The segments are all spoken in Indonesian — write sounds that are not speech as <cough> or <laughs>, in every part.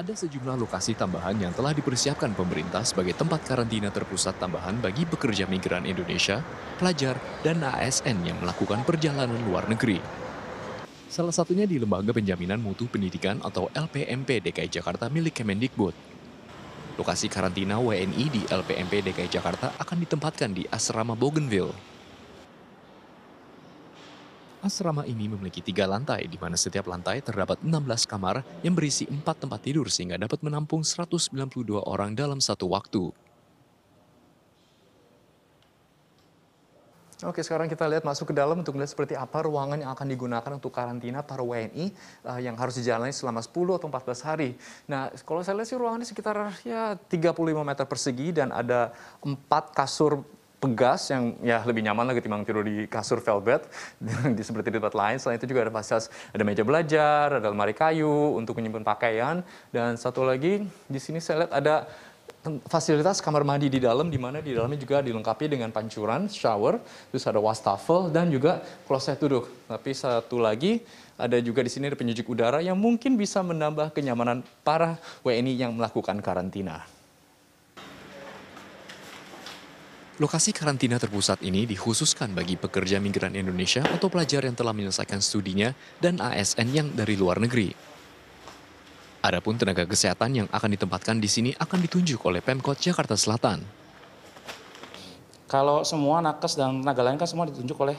Ada sejumlah lokasi tambahan yang telah dipersiapkan pemerintah sebagai tempat karantina terpusat tambahan bagi pekerja migran Indonesia, pelajar, dan ASN yang melakukan perjalanan luar negeri. Salah satunya di Lembaga Penjaminan Mutu Pendidikan atau LPMP DKI Jakarta milik Kemendikbud. Lokasi karantina WNI di LPMP DKI Jakarta akan ditempatkan di Asrama Bougainville. Asrama ini memiliki tiga lantai, di mana setiap lantai terdapat 16 kamar yang berisi empat tempat tidur sehingga dapat menampung 192 orang dalam satu waktu. Oke, sekarang kita lihat masuk ke dalam untuk melihat seperti apa ruangan yang akan digunakan untuk karantina para WNI uh, yang harus dijalani selama 10 atau 14 hari. Nah, kalau saya lihat sih ruangannya sekitar ya 35 meter persegi dan ada empat kasur pegas yang ya lebih nyaman lagi ketimbang tidur di kasur velvet <laughs> di seperti di tempat lain. Selain itu juga ada fasilitas ada meja belajar, ada lemari kayu untuk menyimpan pakaian dan satu lagi di sini saya lihat ada fasilitas kamar mandi di dalam di mana di dalamnya juga dilengkapi dengan pancuran, shower, terus ada wastafel dan juga kloset duduk. Tapi satu lagi ada juga di sini ada penyejuk udara yang mungkin bisa menambah kenyamanan para WNI yang melakukan karantina. Lokasi karantina terpusat ini dikhususkan bagi pekerja migran Indonesia atau pelajar yang telah menyelesaikan studinya dan ASN yang dari luar negeri. Adapun tenaga kesehatan yang akan ditempatkan di sini akan ditunjuk oleh Pemkot Jakarta Selatan. Kalau semua nakes dan tenaga lain kan semua ditunjuk oleh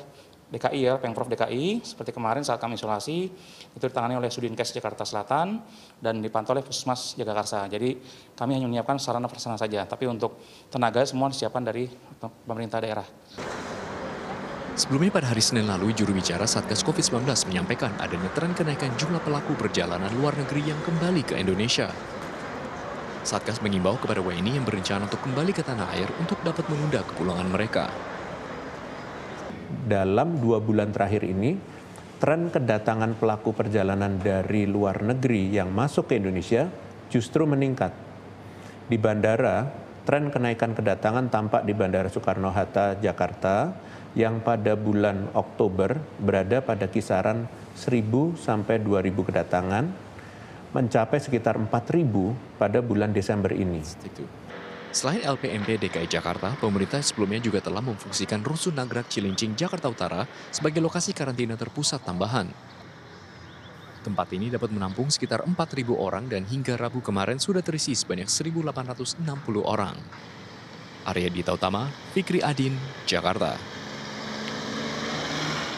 DKI ya, Pemprov DKI, seperti kemarin saat kami isolasi, itu ditangani oleh Sudinkes Jakarta Selatan dan dipantau oleh Puskesmas Jagakarsa. Jadi kami hanya menyiapkan sarana prasarana saja, tapi untuk tenaga semua disiapkan dari pemerintah daerah. Sebelumnya pada hari Senin lalu, juru bicara Satgas COVID-19 menyampaikan adanya tren kenaikan jumlah pelaku perjalanan luar negeri yang kembali ke Indonesia. Satgas mengimbau kepada WNI yang berencana untuk kembali ke tanah air untuk dapat menunda kepulangan mereka dalam dua bulan terakhir ini tren kedatangan pelaku perjalanan dari luar negeri yang masuk ke Indonesia justru meningkat. Di bandara, tren kenaikan kedatangan tampak di Bandara Soekarno-Hatta, Jakarta, yang pada bulan Oktober berada pada kisaran 1.000 sampai 2.000 kedatangan, mencapai sekitar 4.000 pada bulan Desember ini. Selain LPMP DKI Jakarta, pemerintah sebelumnya juga telah memfungsikan Rusun Nagrak Cilincing, Jakarta Utara sebagai lokasi karantina terpusat tambahan. Tempat ini dapat menampung sekitar 4.000 orang dan hingga Rabu kemarin sudah terisi sebanyak 1.860 orang. Arya Dita Utama, Fikri Adin, Jakarta.